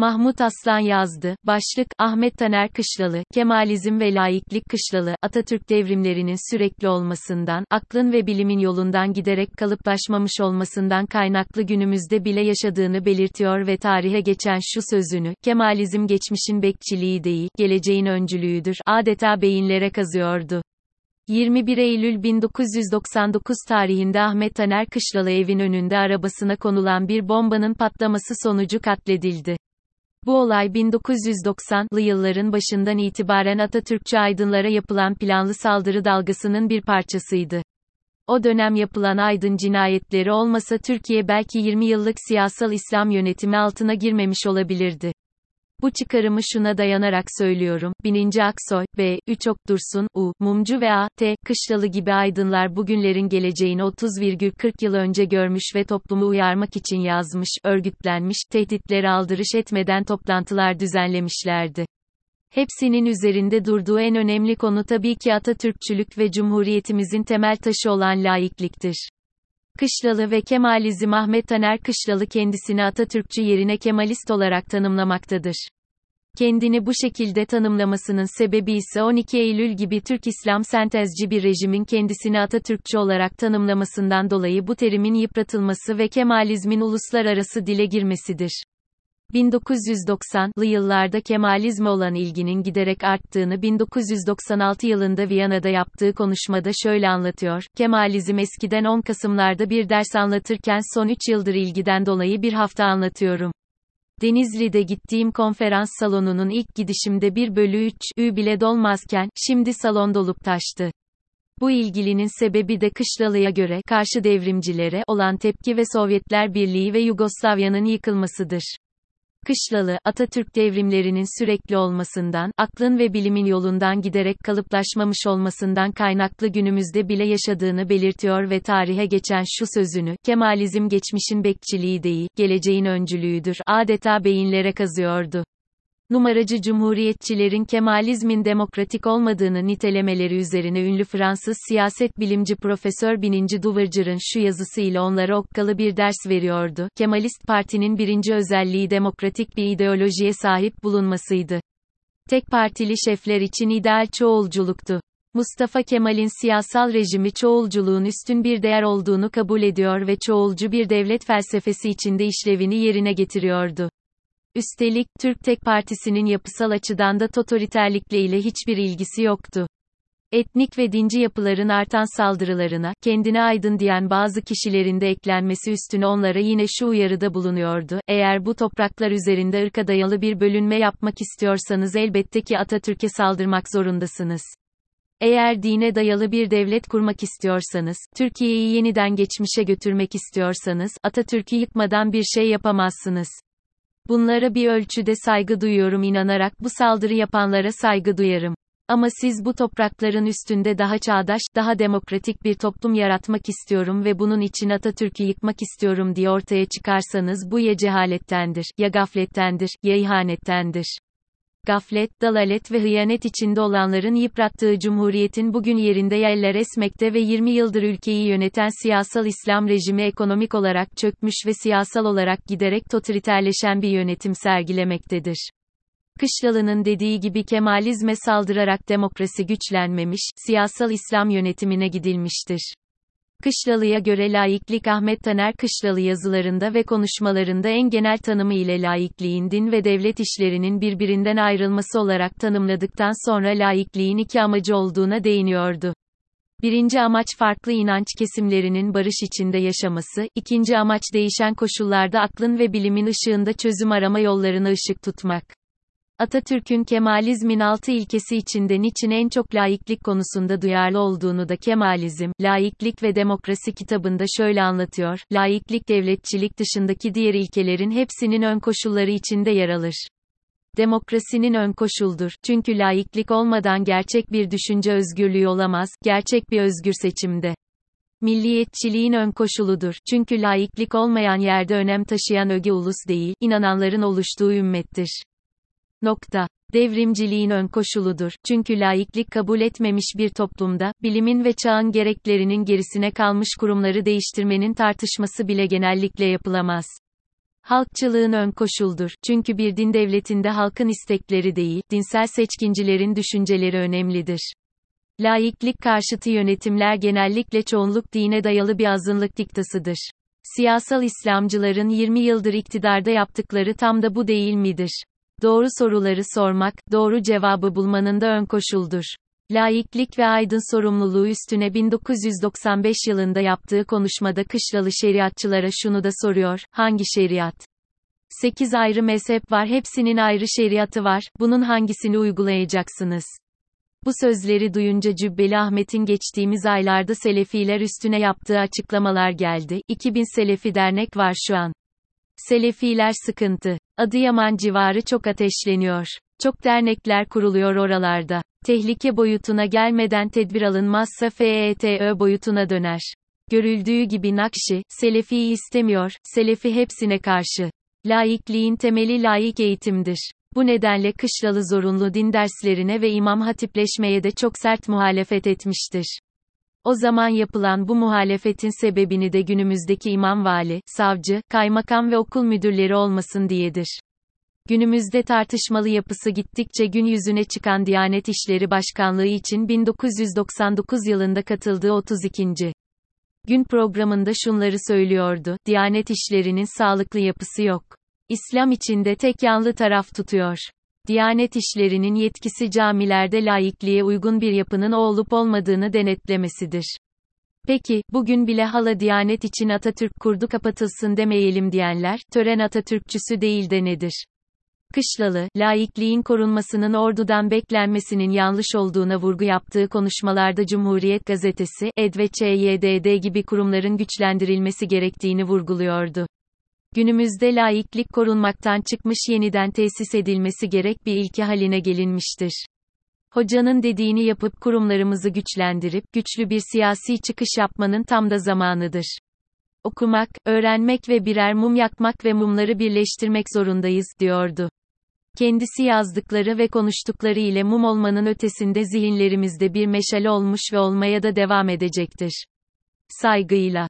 Mahmut Aslan yazdı. Başlık, Ahmet Taner Kışlalı, Kemalizm ve Laiklik Kışlalı, Atatürk devrimlerinin sürekli olmasından, aklın ve bilimin yolundan giderek kalıplaşmamış olmasından kaynaklı günümüzde bile yaşadığını belirtiyor ve tarihe geçen şu sözünü, Kemalizm geçmişin bekçiliği değil, geleceğin öncülüğüdür, adeta beyinlere kazıyordu. 21 Eylül 1999 tarihinde Ahmet Taner Kışlalı evin önünde arabasına konulan bir bombanın patlaması sonucu katledildi. Bu olay 1990'lı yılların başından itibaren Atatürkçü aydınlara yapılan planlı saldırı dalgasının bir parçasıydı. O dönem yapılan aydın cinayetleri olmasa Türkiye belki 20 yıllık siyasal İslam yönetimi altına girmemiş olabilirdi. Bu çıkarımı şuna dayanarak söylüyorum. Bininci Aksoy, B. Üçok Dursun, U. Mumcu ve A. T. Kışlalı gibi aydınlar bugünlerin geleceğini 30,40 yıl önce görmüş ve toplumu uyarmak için yazmış, örgütlenmiş, tehditleri aldırış etmeden toplantılar düzenlemişlerdi. Hepsinin üzerinde durduğu en önemli konu tabii ki Atatürkçülük ve Cumhuriyetimizin temel taşı olan laikliktir. Kışlalı ve Kemalizm Ahmet Taner Kışlalı kendisini Atatürkçü yerine Kemalist olarak tanımlamaktadır. Kendini bu şekilde tanımlamasının sebebi ise 12 Eylül gibi Türk İslam sentezci bir rejimin kendisini Atatürkçü olarak tanımlamasından dolayı bu terimin yıpratılması ve Kemalizmin uluslararası dile girmesidir. 1990'lı yıllarda Kemalizme olan ilginin giderek arttığını 1996 yılında Viyana'da yaptığı konuşmada şöyle anlatıyor. Kemalizm eskiden 10 Kasımlarda bir ders anlatırken son 3 yıldır ilgiden dolayı bir hafta anlatıyorum. Denizli'de gittiğim konferans salonunun ilk gidişimde 1 bölü 3 ü bile dolmazken, şimdi salon dolup taştı. Bu ilgilinin sebebi de Kışlalı'ya göre, karşı devrimcilere, olan tepki ve Sovyetler Birliği ve Yugoslavya'nın yıkılmasıdır. Kışlalı, Atatürk devrimlerinin sürekli olmasından, aklın ve bilimin yolundan giderek kalıplaşmamış olmasından kaynaklı günümüzde bile yaşadığını belirtiyor ve tarihe geçen şu sözünü, Kemalizm geçmişin bekçiliği değil, geleceğin öncülüğüdür, adeta beyinlere kazıyordu numaracı cumhuriyetçilerin Kemalizmin demokratik olmadığını nitelemeleri üzerine ünlü Fransız siyaset bilimci Profesör Bininci Duverger'ın şu yazısı ile onlara okkalı bir ders veriyordu. Kemalist Parti'nin birinci özelliği demokratik bir ideolojiye sahip bulunmasıydı. Tek partili şefler için ideal çoğulculuktu. Mustafa Kemal'in siyasal rejimi çoğulculuğun üstün bir değer olduğunu kabul ediyor ve çoğulcu bir devlet felsefesi içinde işlevini yerine getiriyordu. Üstelik, Türk Tek Partisi'nin yapısal açıdan da totaliterlikle ile hiçbir ilgisi yoktu. Etnik ve dinci yapıların artan saldırılarına, kendine aydın diyen bazı kişilerin de eklenmesi üstüne onlara yine şu uyarıda bulunuyordu, eğer bu topraklar üzerinde ırka dayalı bir bölünme yapmak istiyorsanız elbette ki Atatürk'e saldırmak zorundasınız. Eğer dine dayalı bir devlet kurmak istiyorsanız, Türkiye'yi yeniden geçmişe götürmek istiyorsanız, Atatürk'ü yıkmadan bir şey yapamazsınız. Bunlara bir ölçüde saygı duyuyorum inanarak bu saldırı yapanlara saygı duyarım. Ama siz bu toprakların üstünde daha çağdaş, daha demokratik bir toplum yaratmak istiyorum ve bunun için Atatürk'ü yıkmak istiyorum diye ortaya çıkarsanız bu ya cehalettendir, ya gaflettendir, ya ihanettendir gaflet, dalalet ve hıyanet içinde olanların yıprattığı cumhuriyetin bugün yerinde yerler esmekte ve 20 yıldır ülkeyi yöneten siyasal İslam rejimi ekonomik olarak çökmüş ve siyasal olarak giderek totaliterleşen bir yönetim sergilemektedir. Kışlalı'nın dediği gibi Kemalizme saldırarak demokrasi güçlenmemiş, siyasal İslam yönetimine gidilmiştir. Kışlalı'ya göre laiklik Ahmet Taner Kışlalı yazılarında ve konuşmalarında en genel tanımı ile laikliğin din ve devlet işlerinin birbirinden ayrılması olarak tanımladıktan sonra laikliğin iki amacı olduğuna değiniyordu. Birinci amaç farklı inanç kesimlerinin barış içinde yaşaması, ikinci amaç değişen koşullarda aklın ve bilimin ışığında çözüm arama yollarına ışık tutmak. Atatürk'ün Kemalizmin altı ilkesi içinde niçin en çok laiklik konusunda duyarlı olduğunu da Kemalizm, Laiklik ve Demokrasi kitabında şöyle anlatıyor, laiklik devletçilik dışındaki diğer ilkelerin hepsinin ön koşulları içinde yer alır. Demokrasinin ön koşuldur, çünkü laiklik olmadan gerçek bir düşünce özgürlüğü olamaz, gerçek bir özgür seçimde. Milliyetçiliğin ön koşuludur, çünkü laiklik olmayan yerde önem taşıyan öge ulus değil, inananların oluştuğu ümmettir. Nokta. Devrimciliğin ön koşuludur. Çünkü laiklik kabul etmemiş bir toplumda, bilimin ve çağın gereklerinin gerisine kalmış kurumları değiştirmenin tartışması bile genellikle yapılamaz. Halkçılığın ön koşuldur. Çünkü bir din devletinde halkın istekleri değil, dinsel seçkincilerin düşünceleri önemlidir. Laiklik karşıtı yönetimler genellikle çoğunluk dine dayalı bir azınlık diktasıdır. Siyasal İslamcıların 20 yıldır iktidarda yaptıkları tam da bu değil midir? Doğru soruları sormak, doğru cevabı bulmanın da ön koşuldur. Laiklik ve aydın sorumluluğu üstüne 1995 yılında yaptığı konuşmada Kışlalı şeriatçılara şunu da soruyor, hangi şeriat? 8 ayrı mezhep var hepsinin ayrı şeriatı var, bunun hangisini uygulayacaksınız? Bu sözleri duyunca Cübbeli Ahmet'in geçtiğimiz aylarda Selefiler üstüne yaptığı açıklamalar geldi. 2000 Selefi dernek var şu an. Selefiler sıkıntı. Adıyaman civarı çok ateşleniyor. Çok dernekler kuruluyor oralarda. Tehlike boyutuna gelmeden tedbir alınmazsa FETÖ boyutuna döner. Görüldüğü gibi Nakşi, Selefi'yi istemiyor, Selefi hepsine karşı. Laikliğin temeli laik eğitimdir. Bu nedenle kışlalı zorunlu din derslerine ve imam hatipleşmeye de çok sert muhalefet etmiştir. O zaman yapılan bu muhalefetin sebebini de günümüzdeki imam vali, savcı, kaymakam ve okul müdürleri olmasın diyedir. Günümüzde tartışmalı yapısı gittikçe gün yüzüne çıkan Diyanet İşleri Başkanlığı için 1999 yılında katıldığı 32. gün programında şunları söylüyordu, Diyanet İşleri'nin sağlıklı yapısı yok. İslam içinde tek yanlı taraf tutuyor. Diyanet işlerinin yetkisi camilerde laikliğe uygun bir yapının olup olmadığını denetlemesidir. Peki, bugün bile hala Diyanet için Atatürk kurdu kapatılsın demeyelim diyenler, tören Atatürkçüsü değil de nedir? Kışlalı, laikliğin korunmasının ordudan beklenmesinin yanlış olduğuna vurgu yaptığı konuşmalarda Cumhuriyet Gazetesi, ED ve ÇYDD gibi kurumların güçlendirilmesi gerektiğini vurguluyordu. Günümüzde laiklik korunmaktan çıkmış yeniden tesis edilmesi gerek bir ilke haline gelinmiştir. Hocanın dediğini yapıp kurumlarımızı güçlendirip, güçlü bir siyasi çıkış yapmanın tam da zamanıdır. Okumak, öğrenmek ve birer mum yakmak ve mumları birleştirmek zorundayız, diyordu. Kendisi yazdıkları ve konuştukları ile mum olmanın ötesinde zihinlerimizde bir meşale olmuş ve olmaya da devam edecektir. Saygıyla.